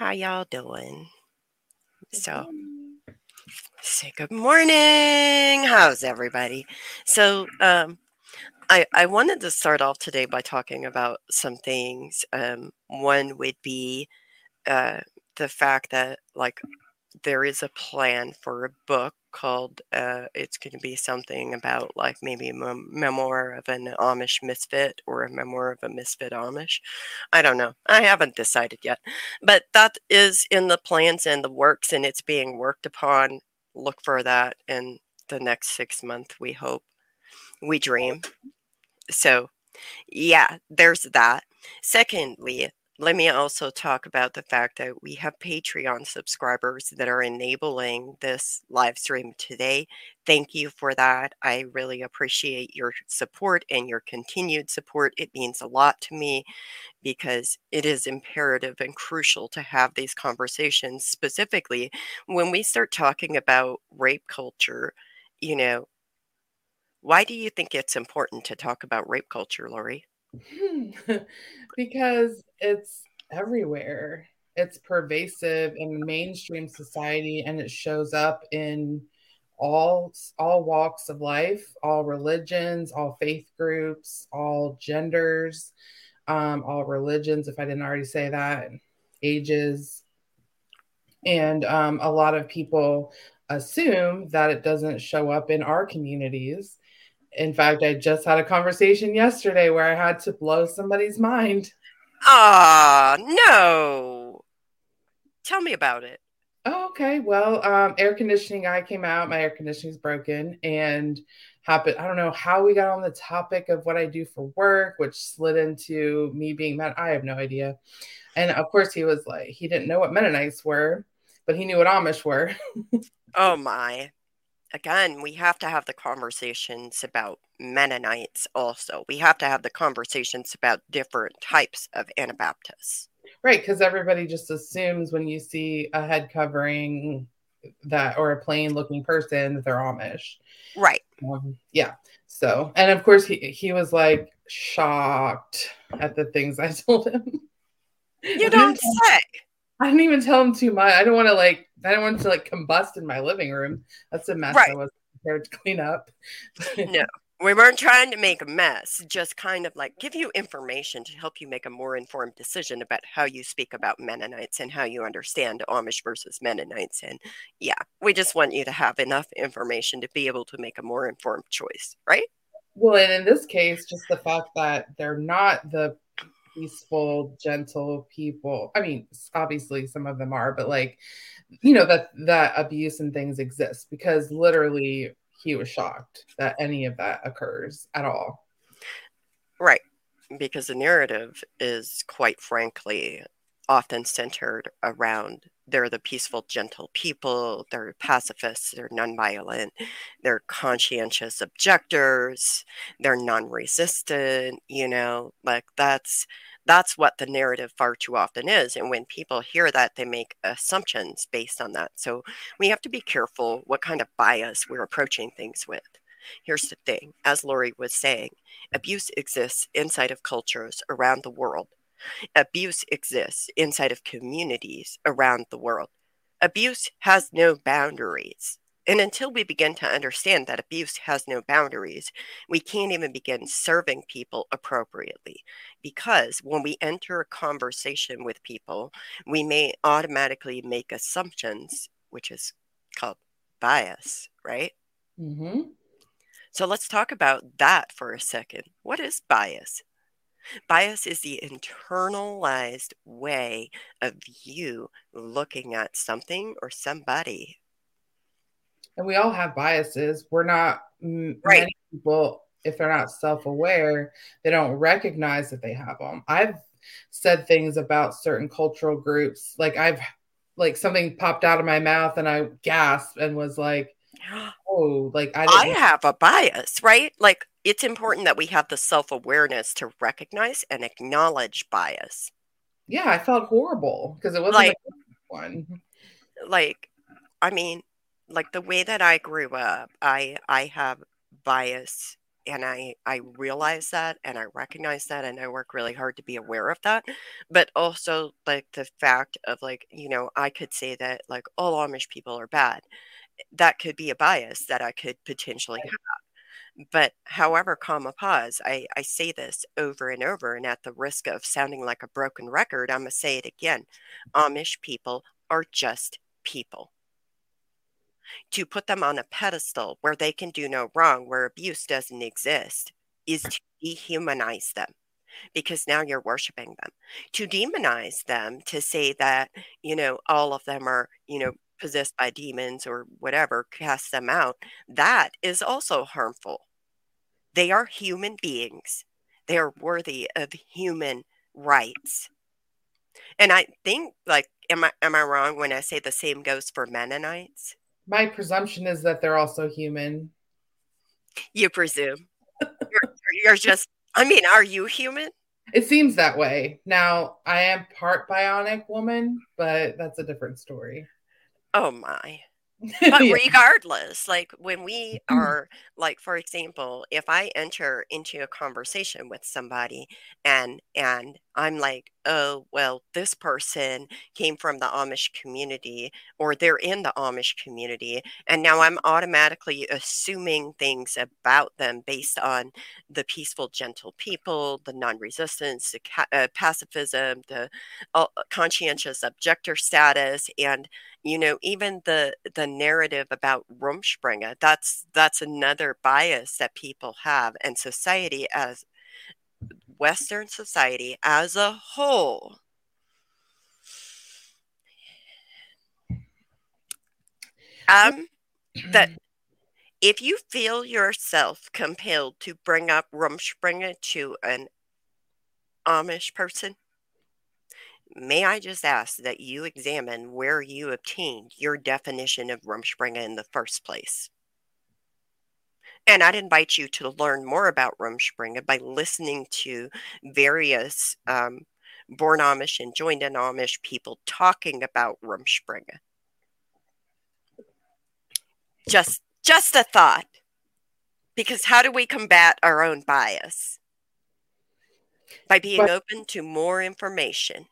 morning. How y'all doing? So, say good morning. How's everybody? So, um, I I wanted to start off today by talking about some things. Um, one would be uh, the fact that like there is a plan for a book called uh, it's going to be something about like maybe a mem- memoir of an amish misfit or a memoir of a misfit amish. I don't know. I haven't decided yet. But that is in the plans and the works and it's being worked upon. Look for that in the next six months we hope. We dream. So yeah there's that. Secondly let me also talk about the fact that we have Patreon subscribers that are enabling this live stream today. Thank you for that. I really appreciate your support and your continued support. It means a lot to me because it is imperative and crucial to have these conversations, specifically when we start talking about rape culture. You know, why do you think it's important to talk about rape culture, Lauri? because it's everywhere. It's pervasive in mainstream society and it shows up in all all walks of life, all religions, all faith groups, all genders, um, all religions, if I didn't already say that, ages. And um, a lot of people assume that it doesn't show up in our communities in fact, I just had a conversation yesterday where I had to blow somebody's mind. Ah, no. Tell me about it. Oh, okay. Well, um, air conditioning guy came out. My air conditioning's broken and happened. I don't know how we got on the topic of what I do for work, which slid into me being mad. I have no idea. And of course, he was like, he didn't know what Mennonites were, but he knew what Amish were. oh my again, we have to have the conversations about Mennonites also. We have to have the conversations about different types of Anabaptists. Right, because everybody just assumes when you see a head covering that or a plain looking person that they're Amish. Right. Um, yeah. So, and of course, he, he was like shocked at the things I told him. You don't say. I didn't even tell him too much. I don't want to like I don't want to like combust in my living room. That's a mess right. I wasn't prepared to clean up. no. We weren't trying to make a mess, just kind of like give you information to help you make a more informed decision about how you speak about Mennonites and how you understand Amish versus Mennonites. And yeah, we just want you to have enough information to be able to make a more informed choice, right? Well, and in this case, just the fact that they're not the peaceful, gentle people. I mean, obviously some of them are, but like, you know, that that abuse and things exist because literally he was shocked that any of that occurs at all. Right. Because the narrative is quite frankly often centered around they're the peaceful, gentle people, they're pacifists, they're nonviolent, they're conscientious objectors, they're non-resistant, you know, like that's that's what the narrative far too often is. And when people hear that, they make assumptions based on that. So we have to be careful what kind of bias we're approaching things with. Here's the thing as Lauri was saying, abuse exists inside of cultures around the world. Abuse exists inside of communities around the world. Abuse has no boundaries. And until we begin to understand that abuse has no boundaries, we can't even begin serving people appropriately. Because when we enter a conversation with people, we may automatically make assumptions, which is called bias, right? Mm-hmm. So let's talk about that for a second. What is bias? Bias is the internalized way of you looking at something or somebody and we all have biases. We're not right. many people if they're not self-aware, they don't recognize that they have them. I've said things about certain cultural groups, like I've like something popped out of my mouth and I gasped and was like, "Oh, like I, I have a bias, right? Like it's important that we have the self-awareness to recognize and acknowledge bias." Yeah, I felt horrible because it wasn't like one. Like, I mean, like the way that I grew up, I I have bias and I I realize that and I recognize that and I work really hard to be aware of that. But also like the fact of like, you know, I could say that like all Amish people are bad. That could be a bias that I could potentially have. But however, comma pause, I, I say this over and over, and at the risk of sounding like a broken record, I'm gonna say it again. Amish people are just people to put them on a pedestal where they can do no wrong, where abuse doesn't exist, is to dehumanize them because now you're worshiping them. To demonize them, to say that, you know, all of them are, you know, possessed by demons or whatever, cast them out, that is also harmful. They are human beings, they are worthy of human rights. And I think, like, am I am I wrong when I say the same goes for Mennonites? My presumption is that they're also human. You presume. you're, you're just, I mean, are you human? It seems that way. Now, I am part bionic woman, but that's a different story. Oh my but yeah. regardless like when we mm-hmm. are like for example if i enter into a conversation with somebody and and i'm like oh well this person came from the amish community or they're in the amish community and now i'm automatically assuming things about them based on the peaceful gentle people the non-resistance the ca- uh, pacifism the uh, conscientious objector status and you know even the the narrative about rumspringa that's that's another bias that people have and society as western society as a whole um that if you feel yourself compelled to bring up rumspringa to an amish person May I just ask that you examine where you obtained your definition of Rumspringa in the first place? And I'd invite you to learn more about Rumspringa by listening to various um, born Amish and joined in Amish people talking about Rumspringa. Just, just a thought. Because how do we combat our own bias? By being but- open to more information.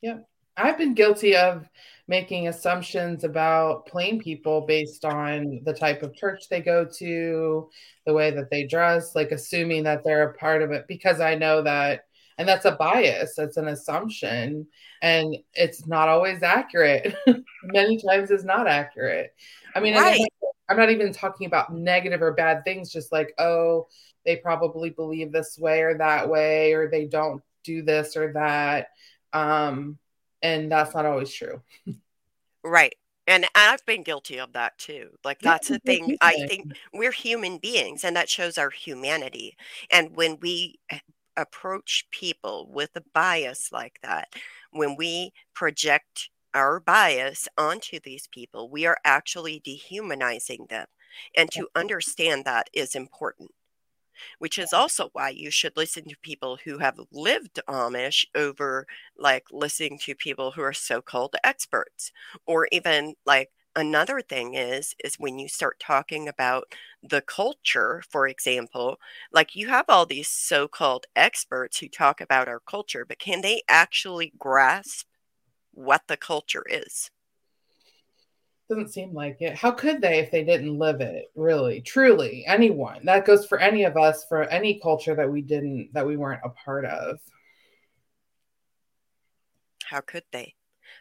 Yeah. I've been guilty of making assumptions about plain people based on the type of church they go to, the way that they dress, like assuming that they're a part of it because I know that, and that's a bias, that's an assumption, and it's not always accurate. Many times it's not accurate. I mean, right. I'm not even talking about negative or bad things, just like, oh, they probably believe this way or that way, or they don't do this or that um, and that's not always true. right. And I've been guilty of that too. Like that's the thing. I think we're human beings and that shows our humanity. And when we approach people with a bias like that, when we project our bias onto these people, we are actually dehumanizing them. And to understand that is important which is also why you should listen to people who have lived Amish over like listening to people who are so-called experts. Or even like another thing is is when you start talking about the culture for example like you have all these so-called experts who talk about our culture but can they actually grasp what the culture is doesn't seem like it. How could they if they didn't live it? Really, truly, anyone. That goes for any of us, for any culture that we didn't, that we weren't a part of. How could they?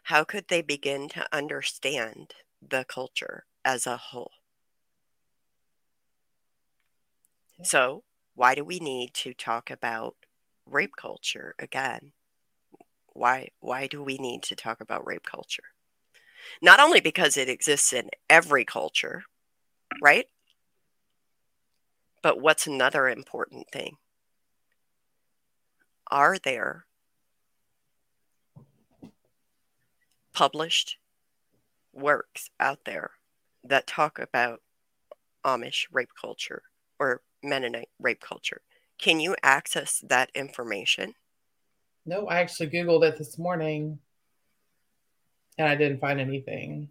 How could they begin to understand the culture as a whole? So, why do we need to talk about rape culture again? Why why do we need to talk about rape culture? Not only because it exists in every culture, right? But what's another important thing? Are there published works out there that talk about Amish rape culture or Mennonite rape culture? Can you access that information? No, I actually Googled it this morning and I didn't find anything.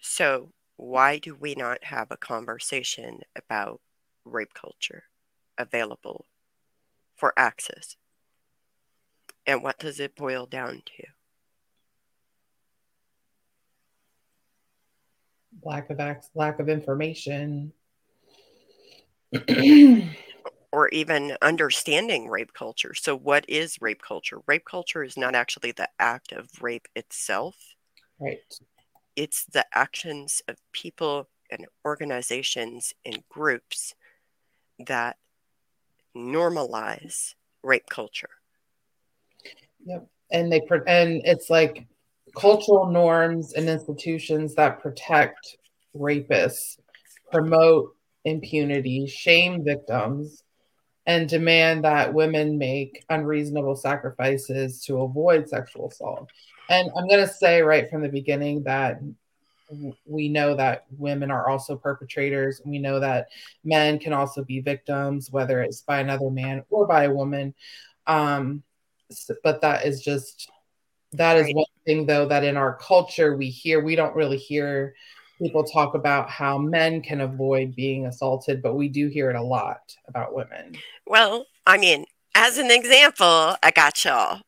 So why do we not have a conversation about rape culture available for access? And what does it boil down to? Lack of ac- lack of information. or even understanding rape culture. So, what is rape culture? Rape culture is not actually the act of rape itself. Right. It's the actions of people and organizations and groups that normalize rape culture. Yep. And they and it's like cultural norms and institutions that protect rapists, promote impunity, shame victims, and demand that women make unreasonable sacrifices to avoid sexual assault. And I'm going to say right from the beginning that we know that women are also perpetrators. We know that men can also be victims, whether it's by another man or by a woman. Um, but that is just that is right. one thing though that in our culture we hear we don't really hear people talk about how men can avoid being assaulted but we do hear it a lot about women. Well i mean as an example i got y'all.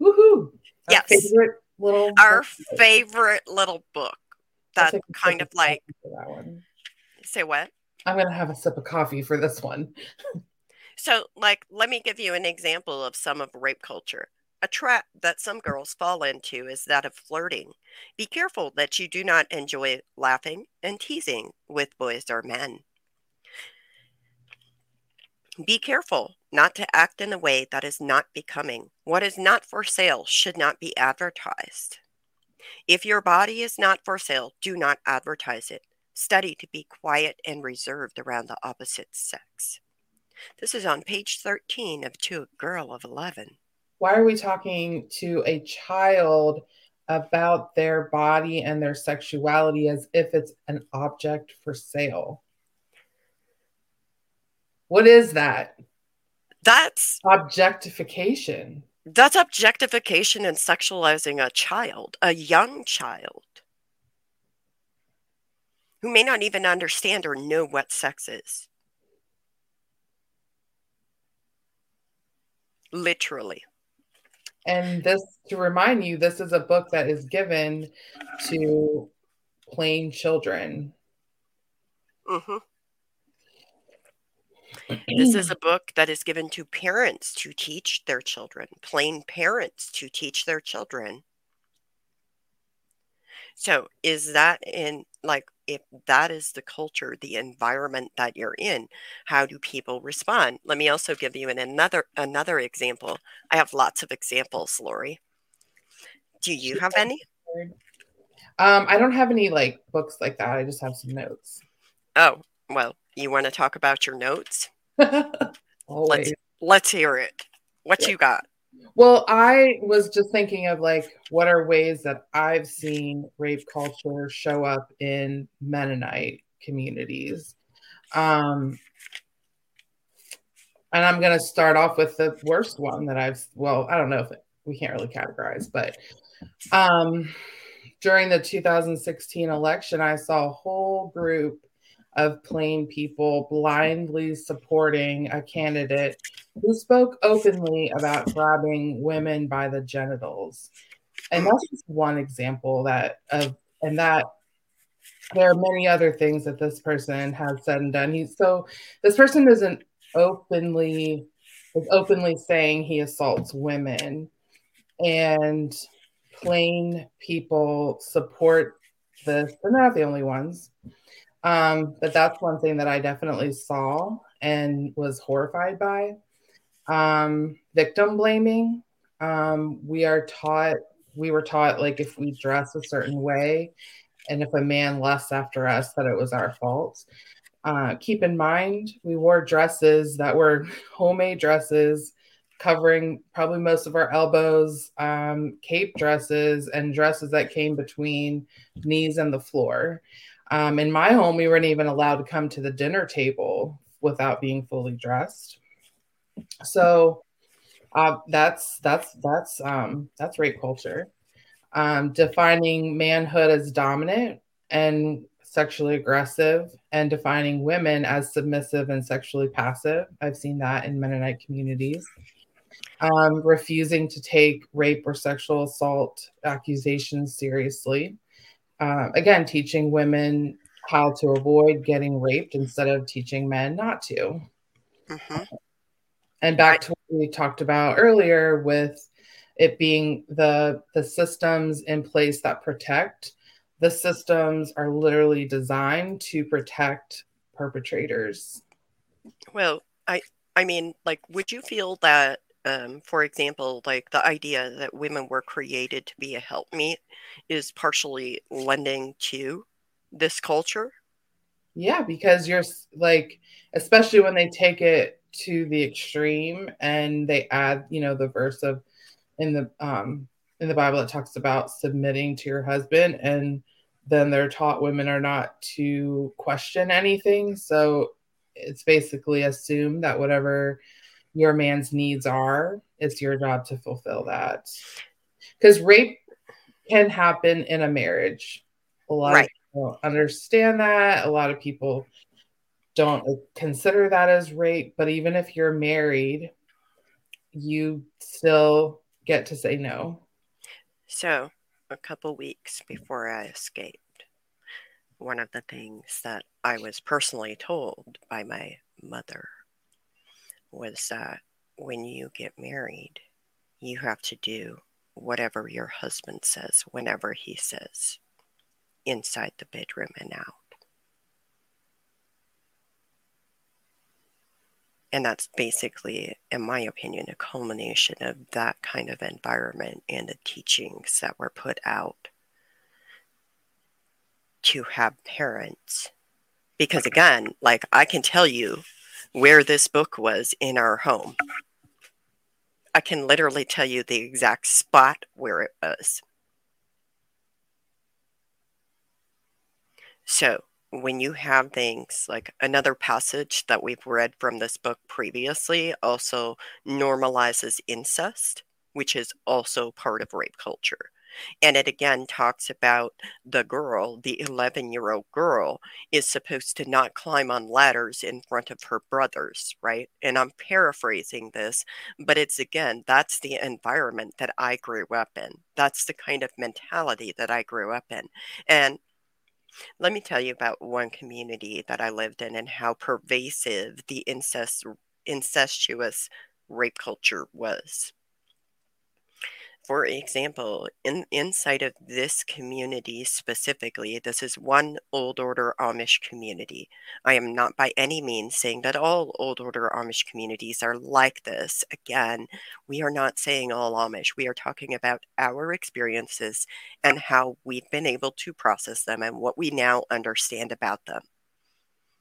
Woohoo! Our yes. favorite little our favorite little book that kind of like that one. say what? I'm gonna have a sip of coffee for this one. So like let me give you an example of some of rape culture a trap that some girls fall into is that of flirting. Be careful that you do not enjoy laughing and teasing with boys or men. Be careful not to act in a way that is not becoming. What is not for sale should not be advertised. If your body is not for sale, do not advertise it. Study to be quiet and reserved around the opposite sex. This is on page 13 of To a Girl of 11 why are we talking to a child about their body and their sexuality as if it's an object for sale? What is that? That's objectification. That's objectification and sexualizing a child, a young child who may not even understand or know what sex is. Literally. And this, to remind you, this is a book that is given to plain children. Mm-hmm. this is a book that is given to parents to teach their children, plain parents to teach their children. So, is that in like if that is the culture, the environment that you're in, how do people respond? Let me also give you an, another another example. I have lots of examples, Lauri. Do you have any? Um, I don't have any like books like that. I just have some notes. Oh, well, you want to talk about your notes? Always. Let's let's hear it. What yeah. you got? Well, I was just thinking of like what are ways that I've seen rape culture show up in Mennonite communities. Um, and I'm going to start off with the worst one that I've, well, I don't know if we can't really categorize, but um, during the 2016 election, I saw a whole group of plain people blindly supporting a candidate who spoke openly about grabbing women by the genitals. And that's just one example that of and that there are many other things that this person has said and done. He's so this person isn't openly is openly saying he assaults women and plain people support this. They're not the only ones. Um, but that's one thing that I definitely saw and was horrified by. Um, victim blaming. Um, we are taught, we were taught like if we dress a certain way and if a man lusts after us, that it was our fault. Uh, keep in mind, we wore dresses that were homemade dresses covering probably most of our elbows, um, cape dresses, and dresses that came between knees and the floor. Um, in my home, we weren't even allowed to come to the dinner table without being fully dressed. So uh, that's that's that's um, that's rape culture, um, defining manhood as dominant and sexually aggressive and defining women as submissive and sexually passive. I've seen that in Mennonite communities. Um, refusing to take rape or sexual assault accusations seriously. Uh, again, teaching women how to avoid getting raped instead of teaching men not to. Mm-hmm. And back to what we talked about earlier with it being the the systems in place that protect the systems are literally designed to protect perpetrators. Well i i mean like would you feel that um, for example like the idea that women were created to be a helpmeet is partially lending to this culture? Yeah because you're like especially when they take it to the extreme and they add you know the verse of in the um in the bible that talks about submitting to your husband and then they're taught women are not to question anything. So it's basically assumed that whatever your man's needs are it's your job to fulfill that. Because rape can happen in a marriage. A lot right. of people understand that. A lot of people don't consider that as rape. But even if you're married, you still get to say no. So, a couple weeks before I escaped, one of the things that I was personally told by my mother was that when you get married, you have to do whatever your husband says whenever he says inside the bedroom and out. And that's basically, in my opinion, a culmination of that kind of environment and the teachings that were put out to have parents. Because again, like I can tell you where this book was in our home. I can literally tell you the exact spot where it was. So, when you have things like another passage that we've read from this book previously also normalizes incest, which is also part of rape culture. And it again talks about the girl, the 11 year old girl, is supposed to not climb on ladders in front of her brothers, right? And I'm paraphrasing this, but it's again, that's the environment that I grew up in. That's the kind of mentality that I grew up in. And let me tell you about one community that I lived in and how pervasive the incest, incestuous rape culture was. For example, in inside of this community specifically, this is one old order Amish community. I am not by any means saying that all old order Amish communities are like this. Again, we are not saying all Amish. We are talking about our experiences and how we've been able to process them and what we now understand about them.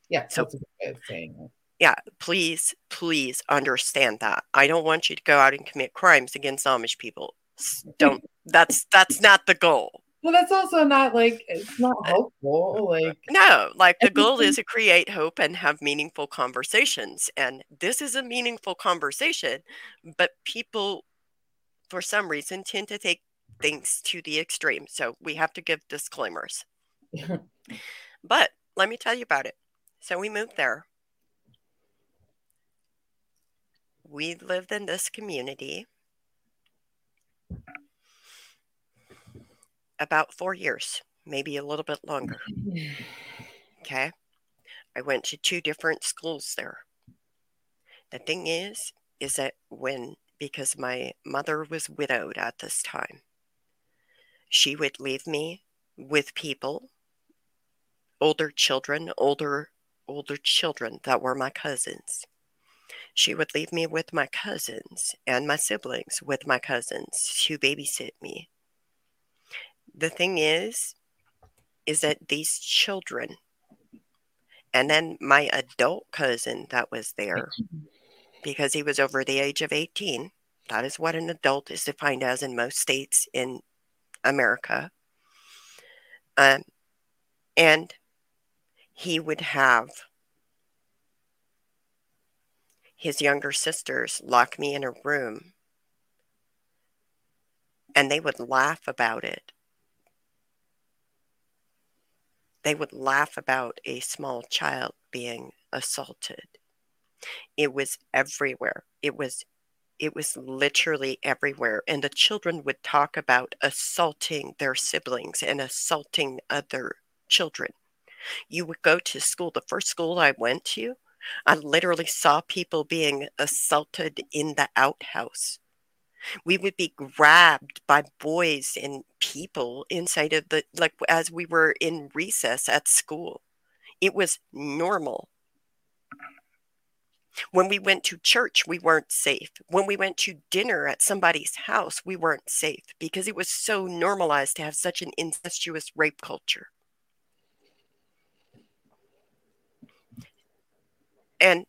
Yeah, so, that's a good way of saying it yeah, please, please understand that. I don't want you to go out and commit crimes against Amish people don't that's that's not the goal. Well that's also not like it's not hopeful like no like the goal is to create hope and have meaningful conversations and this is a meaningful conversation but people for some reason tend to take things to the extreme so we have to give disclaimers. But let me tell you about it. So we moved there. We lived in this community about four years, maybe a little bit longer. Okay. I went to two different schools there. The thing is, is that when, because my mother was widowed at this time, she would leave me with people, older children, older, older children that were my cousins. She would leave me with my cousins and my siblings with my cousins to babysit me. The thing is, is that these children, and then my adult cousin that was there, because he was over the age of 18, that is what an adult is defined as in most states in America. Um, and he would have his younger sisters lock me in a room and they would laugh about it. They would laugh about a small child being assaulted. It was everywhere. It was it was literally everywhere. And the children would talk about assaulting their siblings and assaulting other children. You would go to school. The first school I went to, I literally saw people being assaulted in the outhouse. We would be grabbed by boys and people inside of the, like as we were in recess at school. It was normal. When we went to church, we weren't safe. When we went to dinner at somebody's house, we weren't safe because it was so normalized to have such an incestuous rape culture. And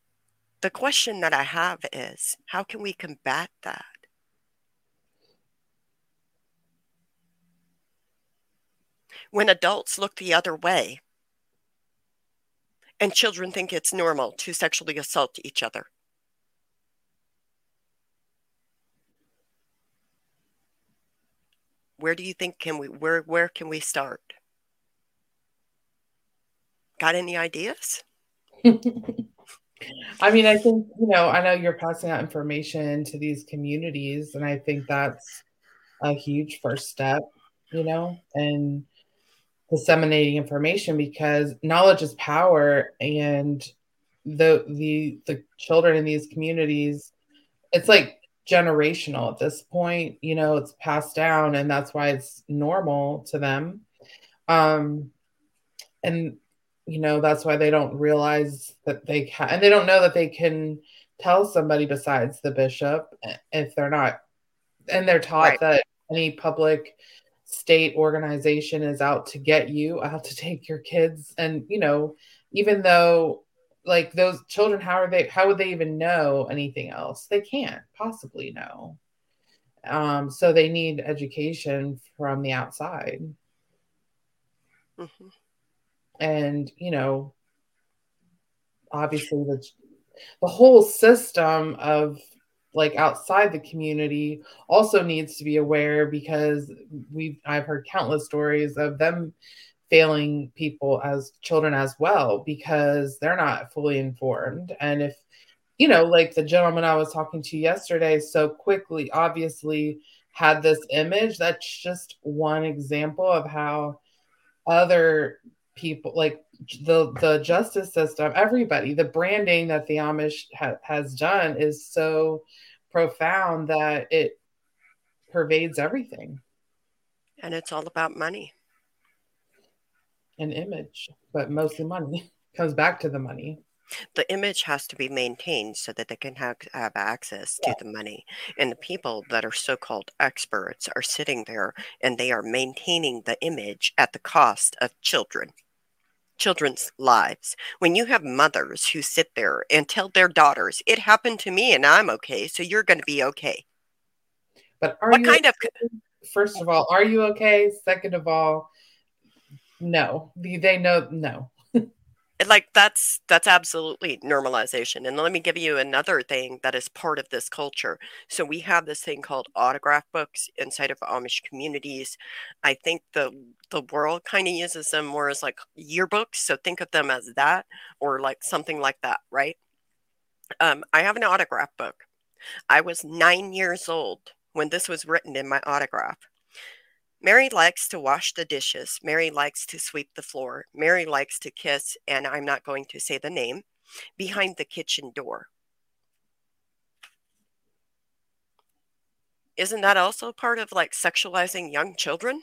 the question that I have is how can we combat that? When adults look the other way, and children think it's normal to sexually assault each other. Where do you think can we where where can we start? Got any ideas? I mean, I think, you know, I know you're passing out information to these communities, and I think that's a huge first step, you know, and disseminating information because knowledge is power and the the the children in these communities it's like generational at this point you know it's passed down and that's why it's normal to them um and you know that's why they don't realize that they can and they don't know that they can tell somebody besides the bishop if they're not and they're taught right. that any public state organization is out to get you, out to take your kids. And, you know, even though like those children, how are they, how would they even know anything else? They can't possibly know. Um, so they need education from the outside. Mm-hmm. And, you know, obviously the, the whole system of like outside the community also needs to be aware because we've I've heard countless stories of them failing people as children as well because they're not fully informed. And if you know like the gentleman I was talking to yesterday so quickly obviously had this image that's just one example of how other people like the the justice system everybody the branding that the amish ha- has done is so profound that it pervades everything. And it's all about money. And image but mostly money comes back to the money. The image has to be maintained so that they can have, have access to the money. And the people that are so called experts are sitting there and they are maintaining the image at the cost of children, children's lives. When you have mothers who sit there and tell their daughters, it happened to me and I'm okay, so you're going to be okay. But are what you kind okay? of first of all, are you okay? Second of all, no. They know no like that's that's absolutely normalization and let me give you another thing that is part of this culture. So we have this thing called autograph books inside of amish communities. I think the the world kind of uses them more as like yearbooks so think of them as that or like something like that right? Um, i have an autograph book. I was nine years old when this was written in my autograph Mary likes to wash the dishes. Mary likes to sweep the floor. Mary likes to kiss, and I'm not going to say the name, behind the kitchen door. Isn't that also part of like sexualizing young children?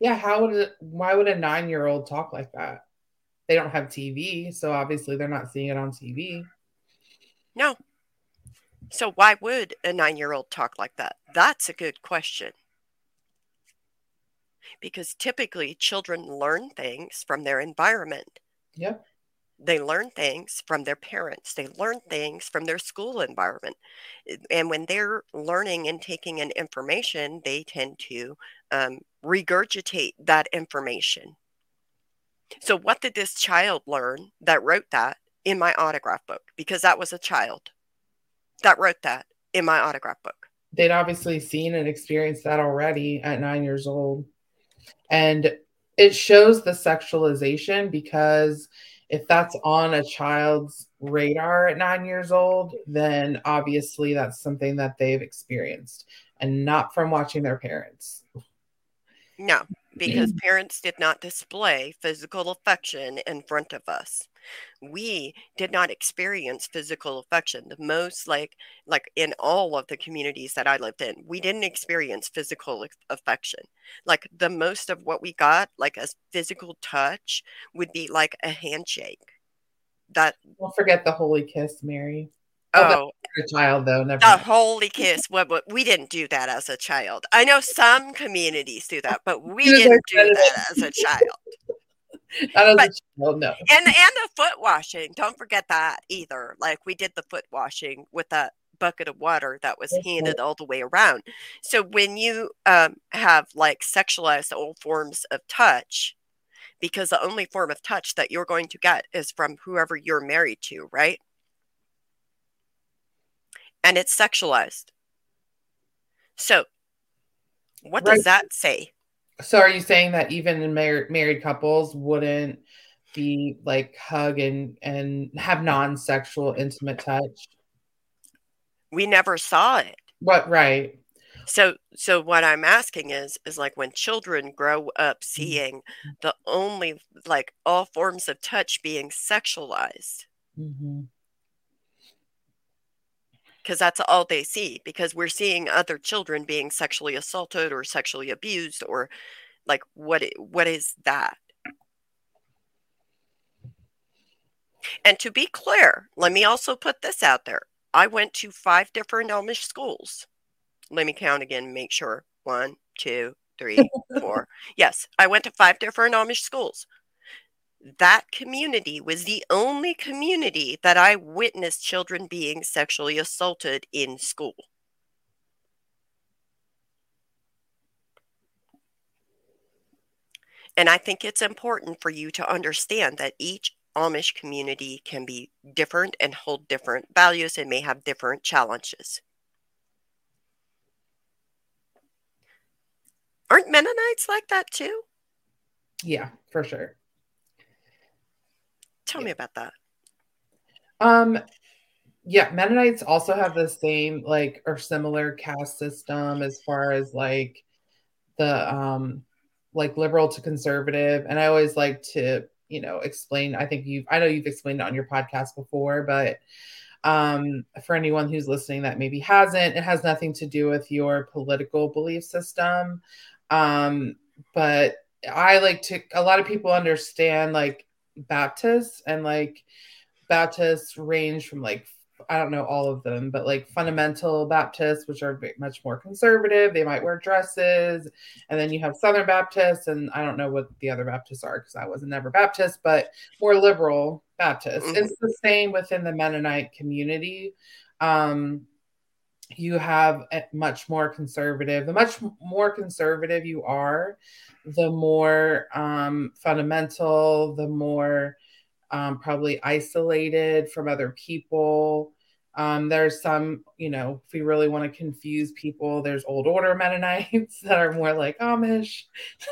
Yeah, how would it why would a 9-year-old talk like that? They don't have TV, so obviously they're not seeing it on TV. No. So why would a 9-year-old talk like that? That's a good question because typically children learn things from their environment. Yep. They learn things from their parents. They learn things from their school environment. And when they're learning and taking in information, they tend to um, regurgitate that information. So, what did this child learn that wrote that in my autograph book? Because that was a child that wrote that in my autograph book. They'd obviously seen and experienced that already at nine years old. And it shows the sexualization because if that's on a child's radar at nine years old, then obviously that's something that they've experienced and not from watching their parents. No, because mm. parents did not display physical affection in front of us we did not experience physical affection the most like like in all of the communities that i lived in we didn't experience physical affection. Like the most of what we got like a physical touch would be like a handshake. That don't forget the holy kiss mary. Oh, oh. a child though never the holy kiss what, what we didn't do that as a child. I know some communities do that but we didn't do that as a child but, well, no. And and the foot washing. Don't forget that either. Like we did the foot washing with that bucket of water that was handed all the way around. So when you um, have like sexualized all forms of touch, because the only form of touch that you're going to get is from whoever you're married to, right? And it's sexualized. So, what right. does that say? So are you saying that even in mar- married couples wouldn't be like hug and and have non-sexual intimate touch? We never saw it. What right? So so what I'm asking is is like when children grow up seeing the only like all forms of touch being sexualized. Mm-hmm because that's all they see because we're seeing other children being sexually assaulted or sexually abused or like what what is that? And to be clear let me also put this out there. I went to five different amish schools. Let me count again make sure. One two three four. Yes i went to five different amish schools that community was the only community that I witnessed children being sexually assaulted in school. And I think it's important for you to understand that each Amish community can be different and hold different values and may have different challenges. Aren't Mennonites like that too? Yeah, for sure. Tell me about that. Um, yeah, Mennonites also have the same like or similar caste system as far as like the um like liberal to conservative. And I always like to, you know, explain. I think you've I know you've explained it on your podcast before, but um for anyone who's listening that maybe hasn't, it has nothing to do with your political belief system. Um, but I like to a lot of people understand like Baptists and like Baptists range from like I don't know all of them, but like fundamental Baptists, which are much more conservative, they might wear dresses. And then you have Southern Baptists, and I don't know what the other Baptists are because I was never Baptist, but more liberal Baptists. Mm-hmm. It's the same within the Mennonite community. Um, you have much more conservative. The much more conservative you are, the more um, fundamental, the more um, probably isolated from other people. Um, there's some, you know, if we really want to confuse people, there's old order Mennonites that are more like Amish.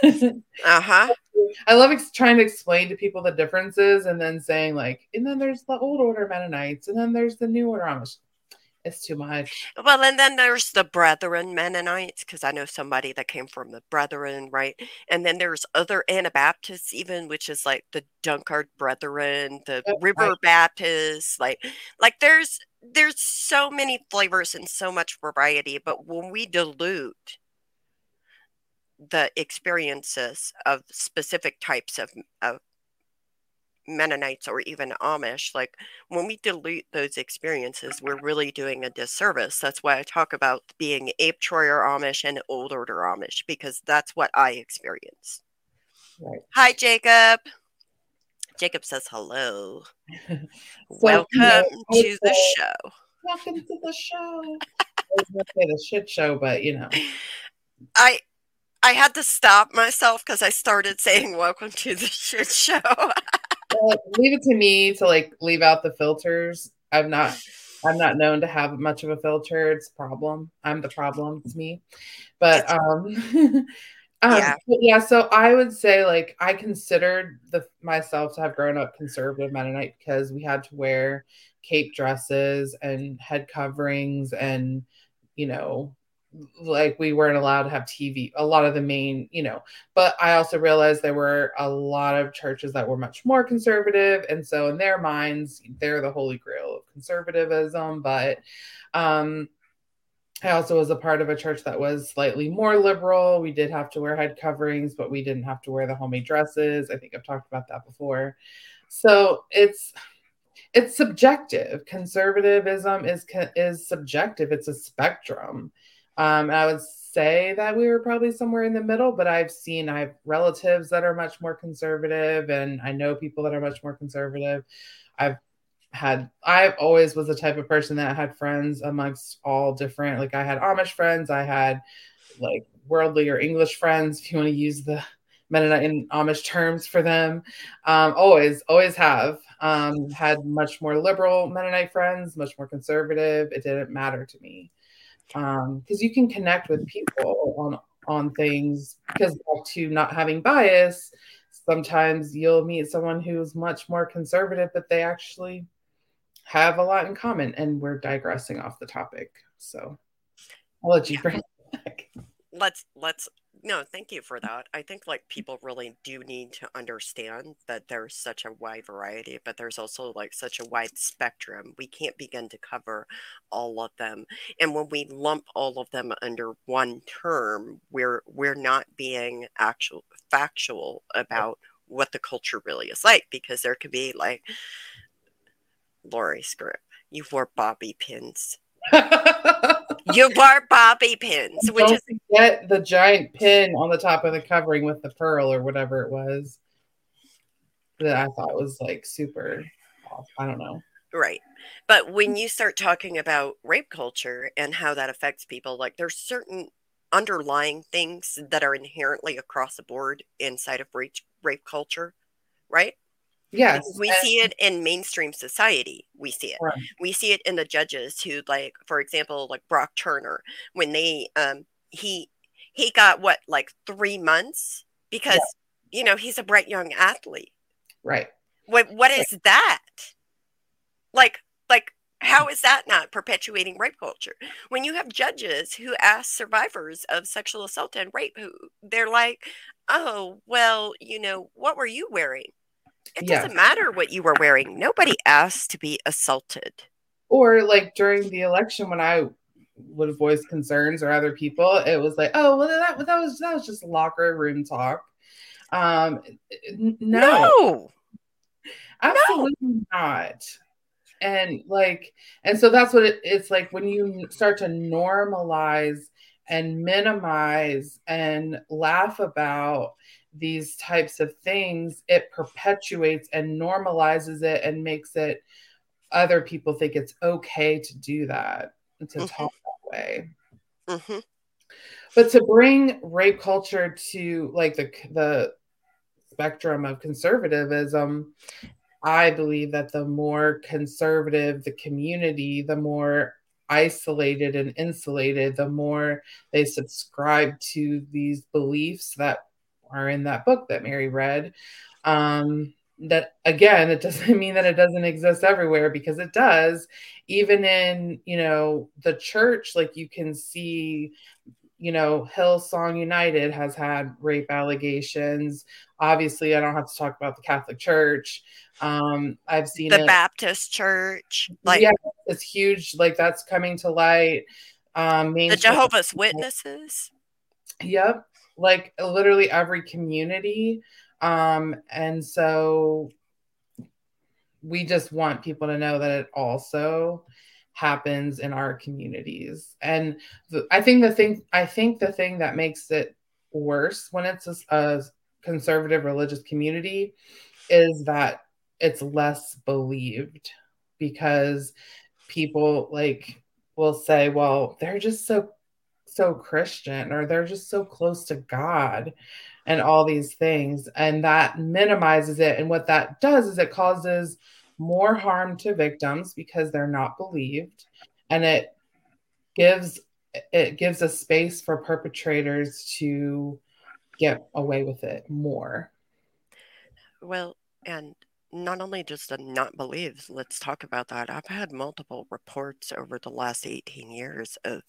uh huh. I love ex- trying to explain to people the differences and then saying, like, and then there's the old order Mennonites and then there's the new order Amish it's too much. Well, and then there's the Brethren Mennonites, because I know somebody that came from the Brethren, right? And then there's other Anabaptists, even, which is like the Dunkard Brethren, the oh, River right. Baptists, like, like there's there's so many flavors and so much variety. But when we dilute the experiences of specific types of, of Mennonites or even Amish, like when we dilute those experiences, we're really doing a disservice. That's why I talk about being Ape Troyer Amish and Old Order Amish, because that's what I experience. Right. Hi, Jacob. Jacob says hello. so, Welcome to the show. Welcome to the show. I was say the shit show, but you know. I I had to stop myself because I started saying welcome to the shit show. leave it to me to like leave out the filters. I'm not I'm not known to have much of a filter. It's a problem. I'm the problem. It's me. But um Um, yeah. yeah. So I would say, like, I considered the myself to have grown up conservative Mennonite because we had to wear cape dresses and head coverings, and you know, like we weren't allowed to have TV. A lot of the main, you know, but I also realized there were a lot of churches that were much more conservative, and so in their minds, they're the holy grail of conservatism. But um, I also was a part of a church that was slightly more liberal. We did have to wear head coverings, but we didn't have to wear the homemade dresses. I think I've talked about that before. So it's it's subjective. Conservatism is is subjective. It's a spectrum. Um, I would say that we were probably somewhere in the middle, but I've seen I have relatives that are much more conservative, and I know people that are much more conservative. I've had I always was the type of person that had friends amongst all different like I had Amish friends, I had like worldly or English friends, if you want to use the Mennonite and Amish terms for them. Um, always, always have. Um, had much more liberal Mennonite friends, much more conservative. It didn't matter to me. Because um, you can connect with people on on things because to not having bias, sometimes you'll meet someone who's much more conservative, but they actually have a lot in common and we're digressing off the topic. So i'll let you bring it back. Let's let's no thank you for mm. that i think like people really do need to understand that there's such a wide variety but there's also like such a wide spectrum we can't begin to cover all of them and when we lump all of them under one term we're we're not being actual factual about what the culture really is like because there could be like Lauri script. You wore bobby pins. You wore bobby pins, which Don't is forget the giant pin on the top of the covering with the pearl or whatever it was that I thought was like super off. I don't know. Right. But when you start talking about rape culture and how that affects people, like there's certain underlying things that are inherently across the board inside of rape, rape culture, right? Yes. We and- see it in mainstream society. We see it. Right. We see it in the judges who like for example like Brock Turner when they um he he got what like 3 months because yeah. you know he's a bright young athlete. Right. What what is right. that? Like like how is that not perpetuating rape culture? When you have judges who ask survivors of sexual assault and rape who they're like, "Oh, well, you know, what were you wearing?" It doesn't matter what you were wearing. Nobody asked to be assaulted. Or like during the election when I would voice concerns or other people, it was like, oh well that that was that was just locker room talk. Um no. no. Absolutely no. not. And like, and so that's what it, it's like when you start to normalize and minimize and laugh about these types of things, it perpetuates and normalizes it and makes it other people think it's okay to do that and to mm-hmm. talk that way. Mm-hmm. But to bring rape culture to like the the spectrum of conservatism, I believe that the more conservative the community, the more isolated and insulated, the more they subscribe to these beliefs that are in that book that Mary read. Um, that again, it doesn't mean that it doesn't exist everywhere because it does. Even in you know the church, like you can see, you know, Hillsong United has had rape allegations. Obviously, I don't have to talk about the Catholic Church. Um, I've seen the it. Baptist Church, like yeah, it's huge. Like that's coming to light. Um, the Jehovah's Witnesses. Yep like literally every community. Um, and so we just want people to know that it also happens in our communities. And the, I think the thing I think the thing that makes it worse when it's a, a conservative religious community is that it's less believed because people like will say, well, they're just so so Christian or they're just so close to God and all these things. And that minimizes it. And what that does is it causes more harm to victims because they're not believed. And it gives it gives a space for perpetrators to get away with it more. Well, and not only just the not believe, let's talk about that. I've had multiple reports over the last 18 years of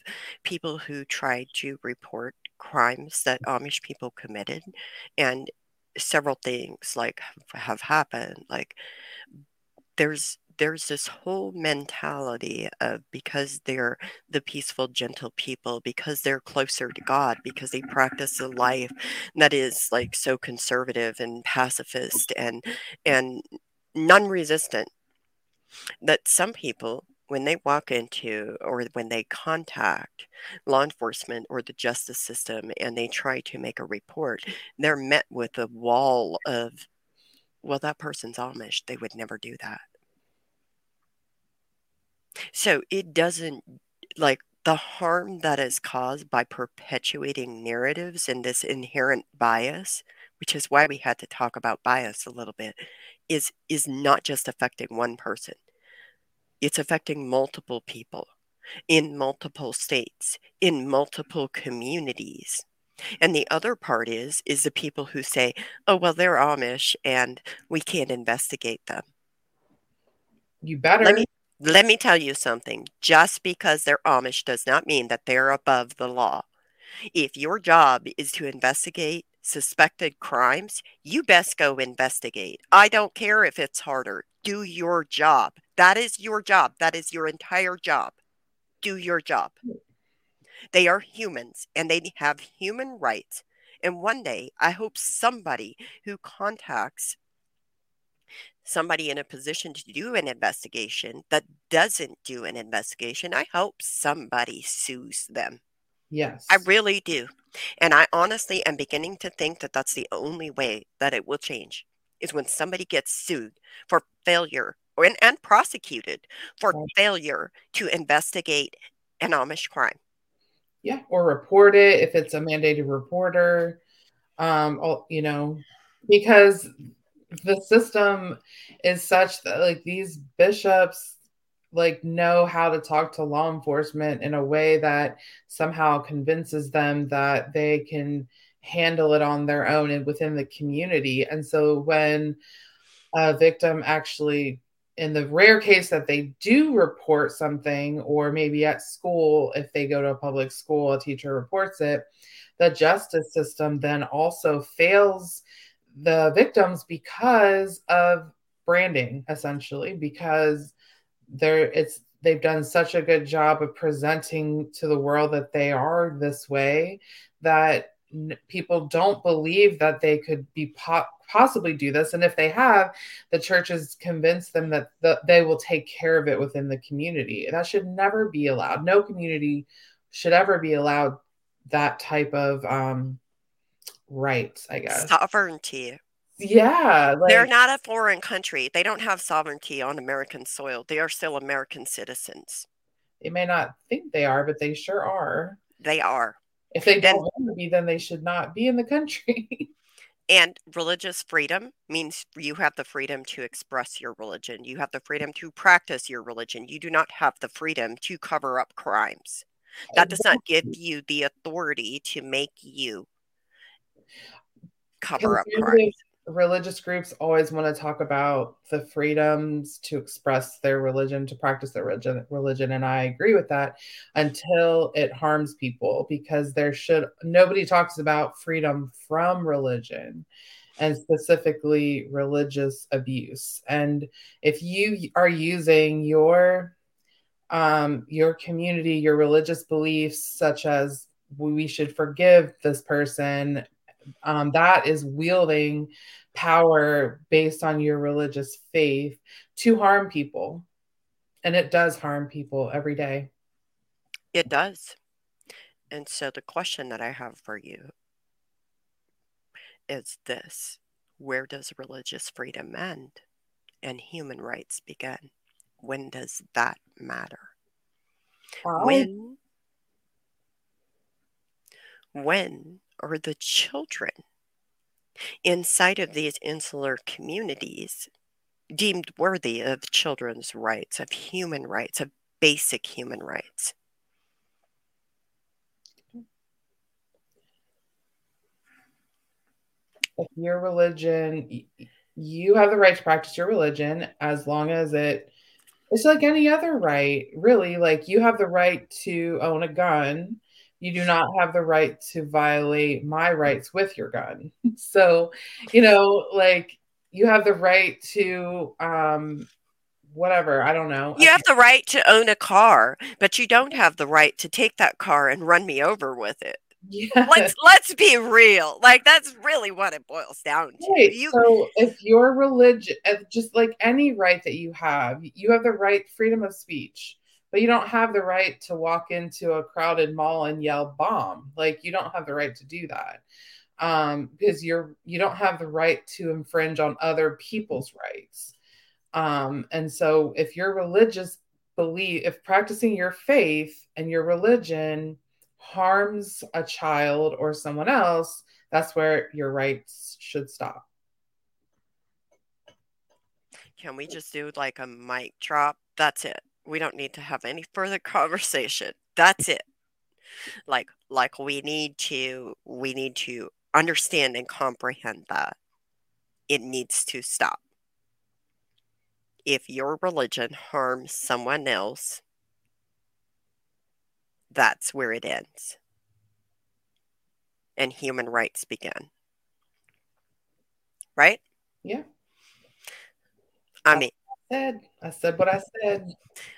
people who tried to report crimes that Amish people committed, and several things like have happened. Like there's there's this whole mentality of because they're the peaceful, gentle people, because they're closer to God, because they practice a life that is like so conservative and pacifist and and non-resistant that some people when they walk into or when they contact law enforcement or the justice system and they try to make a report, they're met with a wall of, well, that person's Amish. They would never do that. So it doesn't like the harm that is caused by perpetuating narratives and this inherent bias, which is why we had to talk about bias a little bit, is is not just affecting one person. It's affecting multiple people in multiple states, in multiple communities. And the other part is is the people who say, "Oh, well, they're Amish and we can't investigate them." You better. Let me let me tell you something. Just because they're Amish does not mean that they're above the law. If your job is to investigate suspected crimes, you best go investigate. I don't care if it's harder. Do your job. That is your job. That is your entire job. Do your job. They are humans and they have human rights. And one day, I hope somebody who contacts somebody in a position to do an investigation that doesn't do an investigation, I hope somebody sues them. Yes. I really do. And I honestly am beginning to think that that's the only way that it will change is when somebody gets sued for failure or, and, and prosecuted for right. failure to investigate an Amish crime. Yeah, or report it if it's a mandated reporter. Um, you know, because the system is such that like these bishops like know how to talk to law enforcement in a way that somehow convinces them that they can handle it on their own and within the community. And so when a victim actually in the rare case that they do report something or maybe at school if they go to a public school a teacher reports it the justice system then also fails the victims because of branding essentially because they're it's they've done such a good job of presenting to the world that they are this way that n- people don't believe that they could be po- possibly do this. And if they have the church has convinced them that the, they will take care of it within the community. That should never be allowed. No community should ever be allowed that type of um, rights, I guess. Sovereignty. Yeah. Like, They're not a foreign country. They don't have sovereignty on American soil. They are still American citizens. They may not think they are, but they sure are. They are. If they don't and, want to be, then they should not be in the country. and religious freedom means you have the freedom to express your religion. You have the freedom to practice your religion. You do not have the freedom to cover up crimes. That does not give you the authority to make you cover up crimes. Religious groups always want to talk about the freedoms to express their religion, to practice their religion, religion, and I agree with that until it harms people because there should nobody talks about freedom from religion and specifically religious abuse. And if you are using your um, your community, your religious beliefs, such as we should forgive this person um, that is wielding power based on your religious faith to harm people. And it does harm people every day. It does. And so the question that I have for you is this Where does religious freedom end and human rights begin? When does that matter? Wow. When when or the children inside of these insular communities deemed worthy of children's rights, of human rights, of basic human rights. if your religion, you have the right to practice your religion as long as it it's like any other right, really. Like you have the right to own a gun. You do not have the right to violate my rights with your gun. So, you know, like you have the right to um whatever, I don't know. You have the right to own a car, but you don't have the right to take that car and run me over with it. Yeah. Let's let's be real. Like that's really what it boils down to. Right. You, so if your religion, just like any right that you have, you have the right freedom of speech, but you don't have the right to walk into a crowded mall and yell bomb. Like you don't have the right to do that um, because you're you don't have the right to infringe on other people's rights. Um, and so if your religious belief, if practicing your faith and your religion harms a child or someone else, that's where your rights should stop. Can we just do like a mic drop? That's it. We don't need to have any further conversation. That's it. Like like we need to we need to understand and comprehend that it needs to stop. If your religion harms someone else, that's where it ends. And human rights begin. Right? Yeah. I mean, said, I said what I said.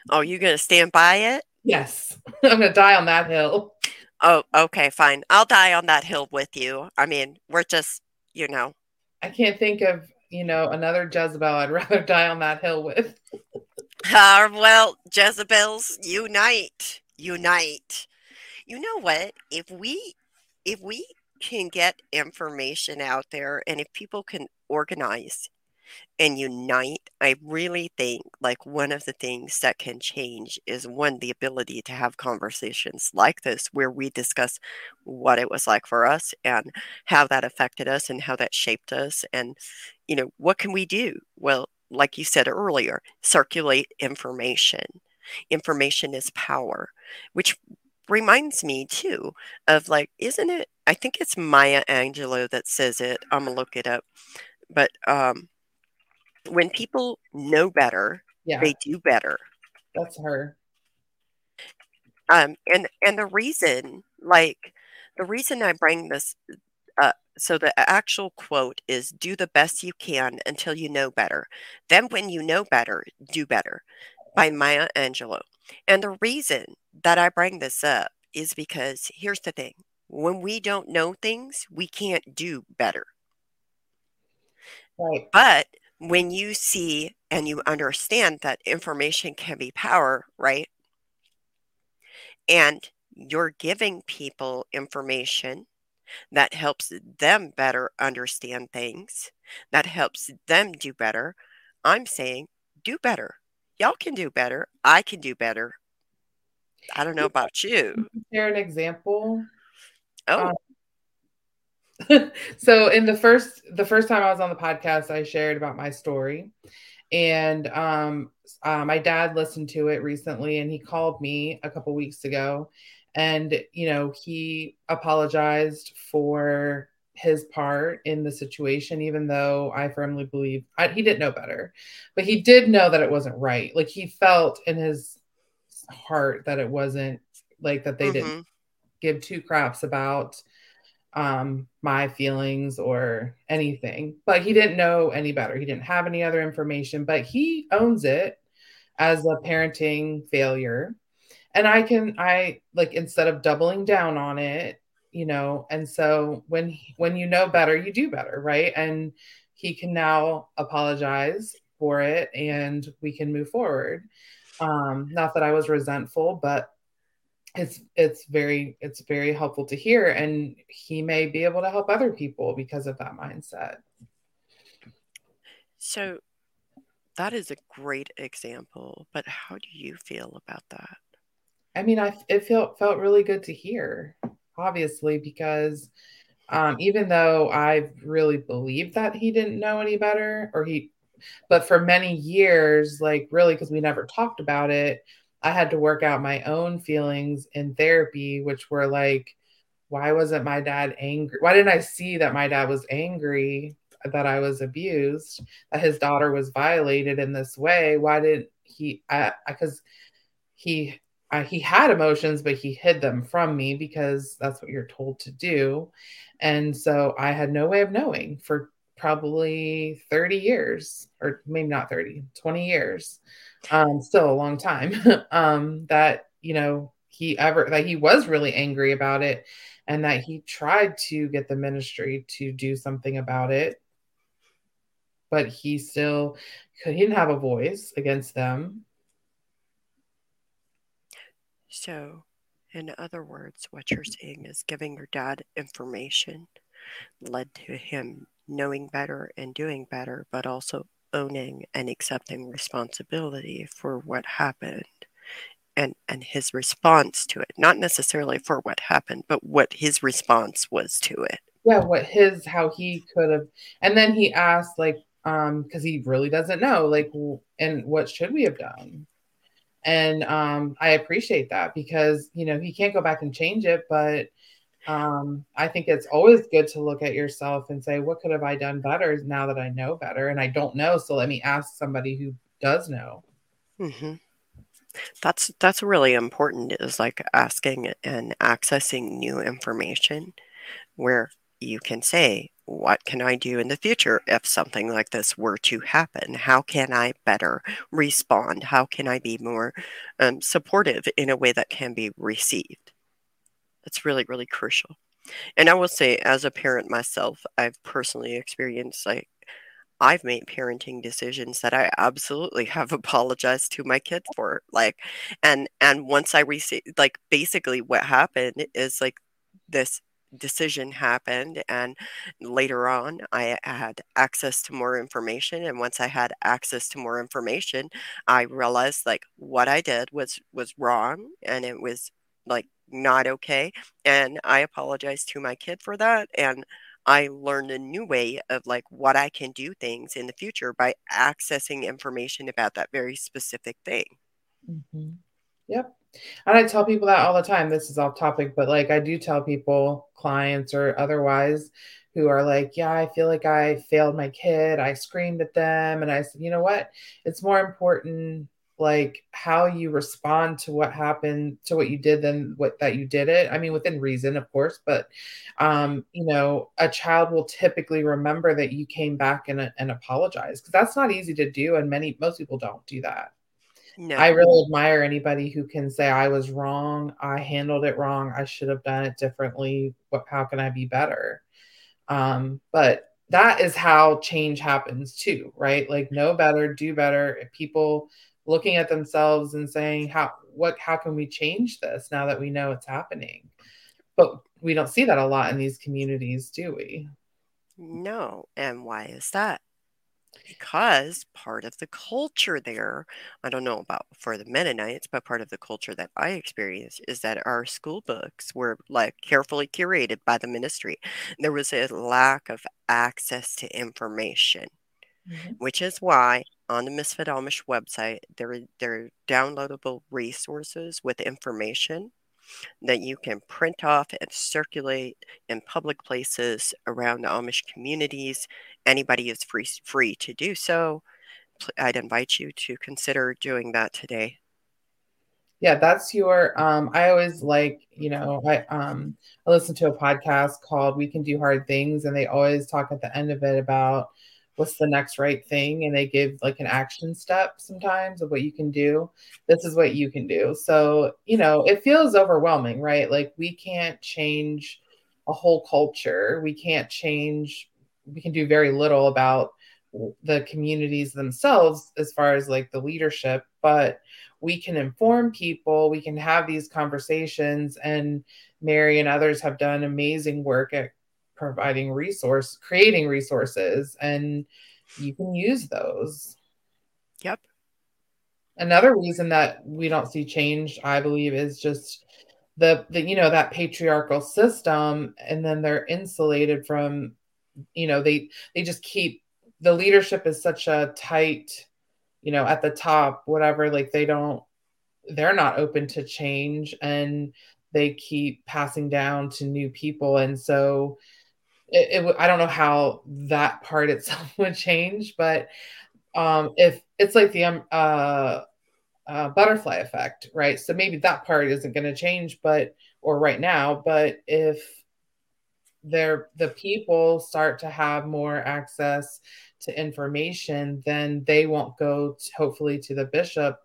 Oh, you going to stand by it? Yes. I'm going to die on that hill. Oh, okay, fine. I'll die on that hill with you. I mean, we're just, you know. I can't think of, you know, another Jezebel I'd rather die on that hill with. uh, well, Jezebels unite unite. You know what? If we if we can get information out there and if people can organize and unite, I really think like one of the things that can change is one, the ability to have conversations like this where we discuss what it was like for us and how that affected us and how that shaped us. And, you know, what can we do? Well, like you said earlier, circulate information. Information is power, which reminds me too of like, isn't it? I think it's Maya Angelou that says it. I'm gonna look it up. But um, when people know better, yeah. they do better. That's her. Um, and and the reason, like, the reason I bring this uh, so the actual quote is do the best you can until you know better. Then, when you know better, do better by Maya Angelou. And the reason that I bring this up is because here's the thing when we don't know things, we can't do better. Right. But when you see and you understand that information can be power, right? And you're giving people information that helps them better understand things, that helps them do better. I'm saying do better y'all can do better. I can do better. I don't know about you. Share an example. Oh. Um, so in the first the first time I was on the podcast, I shared about my story, and um, uh, my dad listened to it recently, and he called me a couple weeks ago, and you know he apologized for his part in the situation, even though I firmly believe I, he didn't know better, but he did know that it wasn't right. Like he felt in his heart that it wasn't like that they mm-hmm. didn't give two craps about um my feelings or anything. But he didn't know any better. He didn't have any other information but he owns it as a parenting failure. And i can i like instead of doubling down on it you know and so when when you know better you do better right? And he can now apologize for it and we can move forward. Um not that i was resentful but it's it's very it's very helpful to hear and he may be able to help other people because of that mindset. So that is a great example but how do you feel about that? I mean i it felt felt really good to hear obviously, because um, even though I really believed that he didn't know any better, or he, but for many years, like really, because we never talked about it, I had to work out my own feelings in therapy, which were like, why wasn't my dad angry? Why didn't I see that my dad was angry that I was abused, that his daughter was violated in this way? Why didn't he? Because he uh, he had emotions, but he hid them from me because that's what you're told to do. And so I had no way of knowing for probably 30 years, or maybe not 30, 20 years, um, still a long time, um, that, you know, he ever, that he was really angry about it and that he tried to get the ministry to do something about it. But he still, he didn't have a voice against them. So, in other words, what you're saying is giving your dad information led to him knowing better and doing better, but also owning and accepting responsibility for what happened and and his response to it. Not necessarily for what happened but what his response was to it. Yeah what his how he could have and then he asked like um because he really doesn't know like and what should we have done? And um, I appreciate that because you know he can't go back and change it, but um, I think it's always good to look at yourself and say, what could have I done better now that I know better? And I don't know, so let me ask somebody who does know. Mm-hmm. That's that's really important. Is like asking and accessing new information, where you can say, what can I do in the future if something like this were to happen? How can I better respond? How can I be more um, supportive in a way that can be received? That's really, really crucial. And I will say, as a parent myself, I've personally experienced like I've made parenting decisions that I absolutely have apologized to my kids for. Like, and and once I received, like, basically what happened is like this decision happened and later on i had access to more information and once i had access to more information i realized like what i did was was wrong and it was like not okay and i apologize to my kid for that and i learned a new way of like what i can do things in the future by accessing information about that very specific thing mm-hmm. yep and I tell people that all the time. This is off topic, but like I do tell people, clients or otherwise, who are like, Yeah, I feel like I failed my kid. I screamed at them. And I said, You know what? It's more important like how you respond to what happened to what you did then what that you did it i mean within reason of course but um you know a child will typically remember that you came back and, and apologize because that's not easy to do and many most people don't do that no. I really admire anybody who can say I was wrong, I handled it wrong, I should have done it differently. What how can I be better? Um, but that is how change happens too, right? Like know better, do better. If People looking at themselves and saying, How what how can we change this now that we know it's happening? But we don't see that a lot in these communities, do we? No. And why is that? because part of the culture there, I don't know about for the Mennonites, but part of the culture that I experienced is that our school books were like carefully curated by the ministry. There was a lack of access to information, mm-hmm. which is why on the Misfit Amish website, there, there are downloadable resources with information that you can print off and circulate in public places around the Amish communities. Anybody is free free to do so. I'd invite you to consider doing that today. Yeah, that's your um I always like, you know, I um I listen to a podcast called We Can Do Hard Things and they always talk at the end of it about what's the next right thing and they give like an action step sometimes of what you can do. This is what you can do. So you know it feels overwhelming right? Like we can't change a whole culture. We can't change we can do very little about the communities themselves as far as like the leadership but we can inform people. We can have these conversations and mary and others have done amazing work at providing resource creating resources and you can use those yep another reason that we don't see change i believe is just the, the you know that patriarchal system and then they're insulated from you know they they just keep the leadership is such a tight you know at the top whatever like they don't they're not open to change and they keep passing down to new people. And so it, it I don't know how that part itself would change, but um, if it's like the um, uh, uh, butterfly effect, right? So maybe that part isn't going to change, but or right now, but if they're the people start to have more access to information, then they won't go to, hopefully to the bishop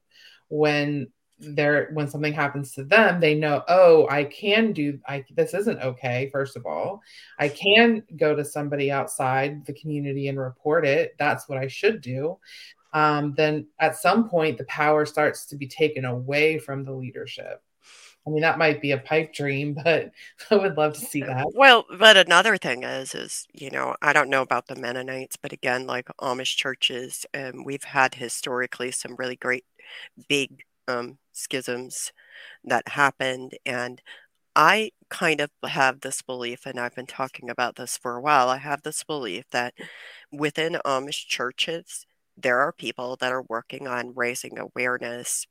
when they're when something happens to them they know oh i can do i this isn't okay first of all. I can go to somebody outside the community and report it. That's what i should do. Um, then at some point the power starts to be taken away from the leadership. I mean, that might be a pipe dream, but I would love to see that. Well, but another thing is, is you know, I don't know about the Mennonites, but again, like Amish churches, um, we've had historically some really great big um, schisms that happened. And I kind of have this belief, and I've been talking about this for a while. I have this belief that within Amish churches, there are people that are working on raising awareness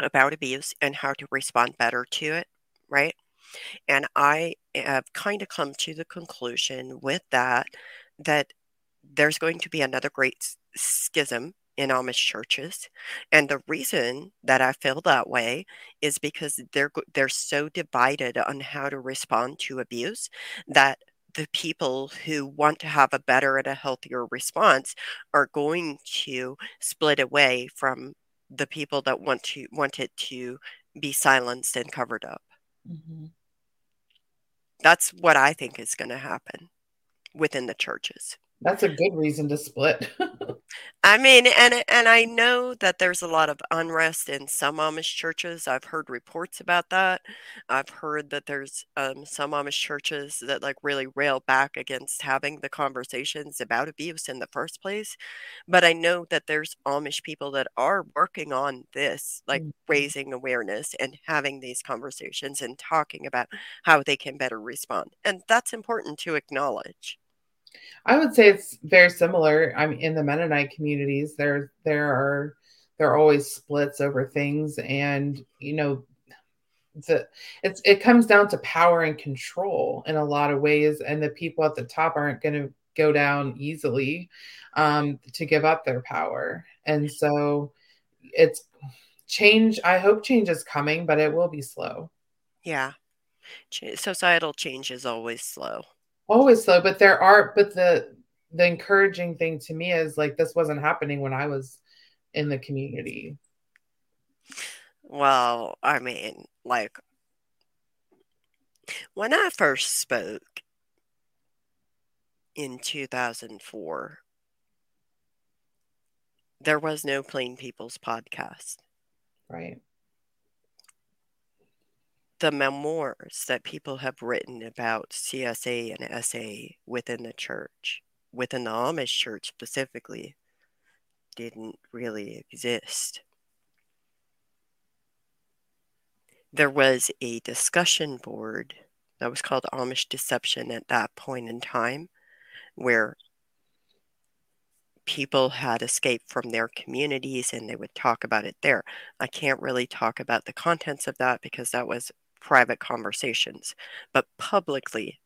about abuse and how to respond better to it, right? And I have kind of come to the conclusion with that that there's going to be another great schism in Amish churches. And the reason that I feel that way is because they're they're so divided on how to respond to abuse that the people who want to have a better and a healthier response are going to split away from the people that want to want it to be silenced and covered up. Mm-hmm. That's what I think is going to happen within the churches. That's a good reason to split. I mean, and and I know that there's a lot of unrest in some Amish churches. I've heard reports about that. I've heard that there's um, some Amish churches that like really rail back against having the conversations about abuse in the first place. But I know that there's Amish people that are working on this, like mm-hmm. raising awareness and having these conversations and talking about how they can better respond, and that's important to acknowledge. I would say it's very similar. I'm in the Mennonite communities. There, there are there are always splits over things, and you know, the it's it comes down to power and control in a lot of ways, and the people at the top aren't going to go down easily um, to give up their power, and so it's change. I hope change is coming, but it will be slow. Yeah, societal change is always slow always slow but there are but the the encouraging thing to me is like this wasn't happening when i was in the community. Well i mean like when i first spoke in 2004 there was no plain people's podcast. Right the memoirs that people have written about CSA and SA within the church, within the Amish church specifically, didn't really exist. There was a discussion board that was called Amish Deception at that point in time, where people had escaped from their communities and they would talk about it there. I can't really talk about the contents of that because that was private conversations, but publicly,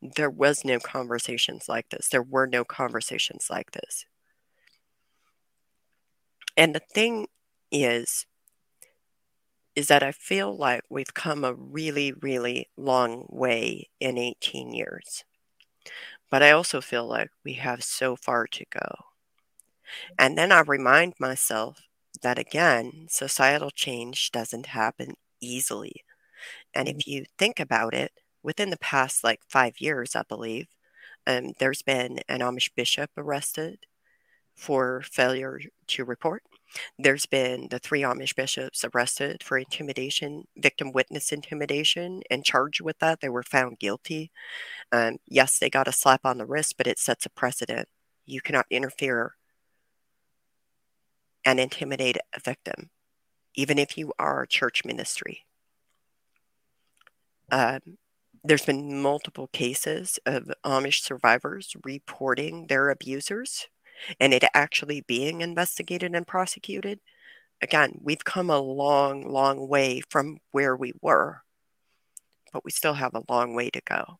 there was no conversations like this. There were no conversations like this. And the thing is, is that I feel like we've come a really, really long way in 18 years. But I also feel like we have so far to go. And then I remind myself that again, societal change doesn't happen easily. And if you think about it, within the past like five years, I believe, um, there's been an Amish bishop arrested for failure to report. There's been the three Amish bishops arrested for intimidation, victim witness intimidation, and charged with that. They were found guilty. Um, yes, they got a slap on the wrist, but it sets a precedent. You cannot interfere and intimidate a victim, even if you are a church ministry. Um, there's been multiple cases of Amish survivors reporting their abusers and it actually being investigated and prosecuted. Again, we've come a long, long way from where we were. but we still have a long way to go.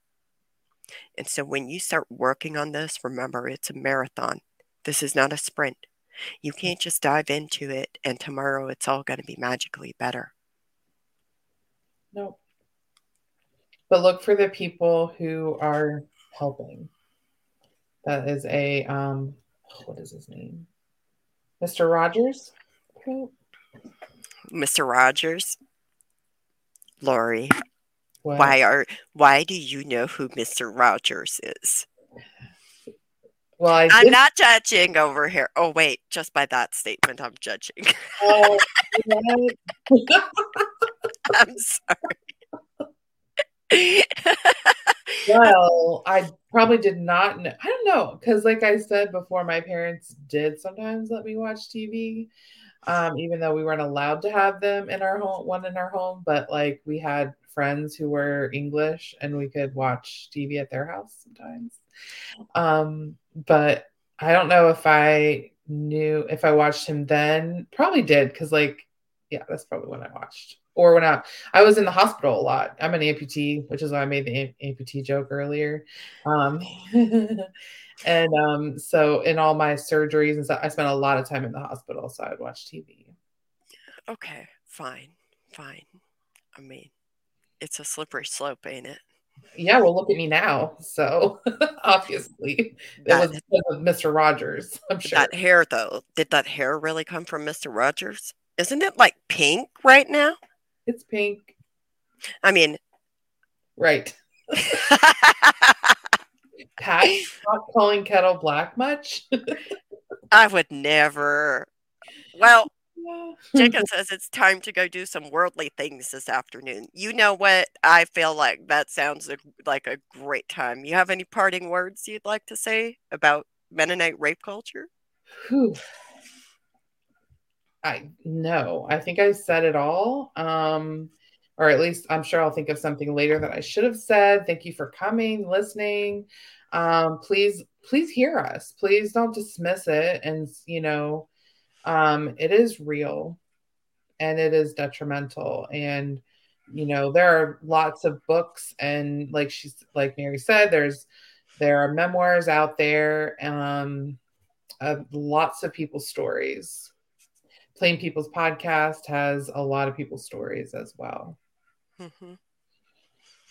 And so when you start working on this, remember it's a marathon. This is not a sprint. You can't just dive into it and tomorrow it's all going to be magically better. Nope. But look for the people who are helping. That is a um what is his name? Mr. Rogers? Mr. Rogers? Lauri. What? Why are why do you know who Mr. Rogers is? Well, I am not judging over here. Oh wait, just by that statement, I'm judging. Oh, I'm sorry. Well, I probably did not know. I don't know because, like I said before, my parents did sometimes let me watch TV, um, even though we weren't allowed to have them in our home, one in our home. But like we had friends who were English, and we could watch TV at their house sometimes. Um, but I don't know if I knew if I watched him then. Probably did because, like, yeah, that's probably when I watched. Or when I I was in the hospital a lot. I'm an amputee, which is why I made the amputee joke earlier. Um, and um, so in all my surgeries and stuff, I spent a lot of time in the hospital, so I would watch TV. Okay, fine, fine. I mean, it's a slippery slope, ain't it? Yeah, well, look at me now. So obviously, that, it was Mr. Rogers. I'm sure that hair, though, did that hair really come from Mr. Rogers? Isn't it like pink right now? It's pink. I mean, right. Pat, not calling kettle black much. I would never. Well, Jacob says it's time to go do some worldly things this afternoon. You know what? I feel like that sounds like a great time. You have any parting words you'd like to say about Mennonite rape culture? Whew. I no, I think I said it all. Um, or at least I'm sure I'll think of something later that I should have said. Thank you for coming, listening. Um, please, please hear us. Please don't dismiss it. And you know, um, it is real and it is detrimental. And, you know, there are lots of books and like she's like Mary said, there's there are memoirs out there, um, of lots of people's stories. Plain People's podcast has a lot of people's stories as well. Mm-hmm.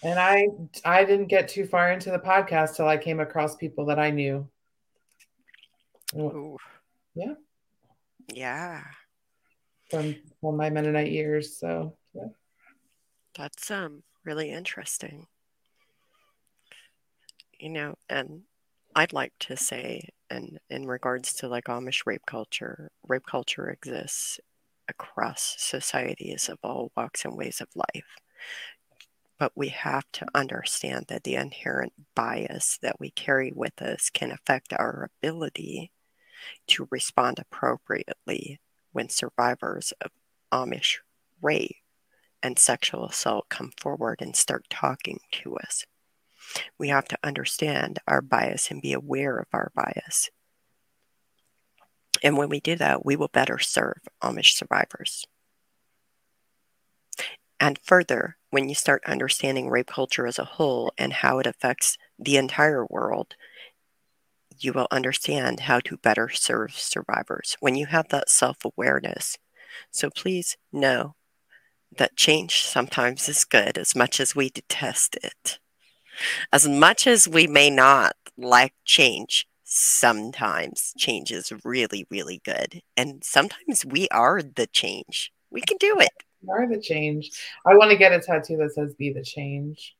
And I I didn't get too far into the podcast till I came across people that I knew. Ooh. Yeah. Yeah. From from my Mennonite years. So yeah. That's um really interesting. You know, and I'd like to say and in regards to like Amish rape culture, rape culture exists across societies of all walks and ways of life. But we have to understand that the inherent bias that we carry with us can affect our ability to respond appropriately when survivors of Amish rape and sexual assault come forward and start talking to us. We have to understand our bias and be aware of our bias. And when we do that, we will better serve Amish survivors. And further, when you start understanding rape culture as a whole and how it affects the entire world, you will understand how to better serve survivors when you have that self awareness. So please know that change sometimes is good as much as we detest it. As much as we may not like change, sometimes change is really, really good. And sometimes we are the change. We can do it. We are the change. I want to get a tattoo that says be the change.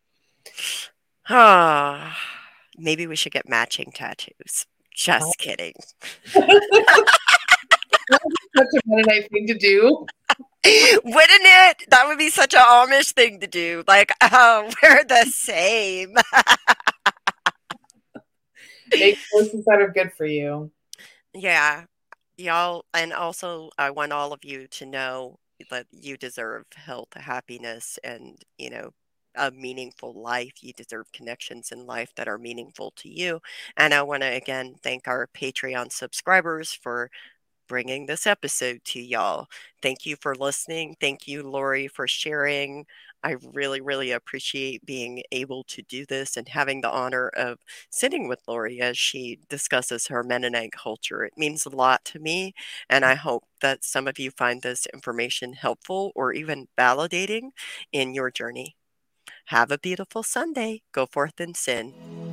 Ah maybe we should get matching tattoos. Just oh. kidding. Such a Mennonite thing to do. Wouldn't it? That would be such an Amish thing to do. Like, oh, we're the same. Make choices that are good for you. Yeah. Y'all, and also, I want all of you to know that you deserve health, happiness, and, you know, a meaningful life. You deserve connections in life that are meaningful to you. And I want to again thank our Patreon subscribers for bringing this episode to y'all. Thank you for listening. Thank you, Lauri, for sharing. I really, really appreciate being able to do this and having the honor of sitting with Lauri as she discusses her Mennonite culture. It means a lot to me, and I hope that some of you find this information helpful or even validating in your journey. Have a beautiful Sunday. Go forth and sin.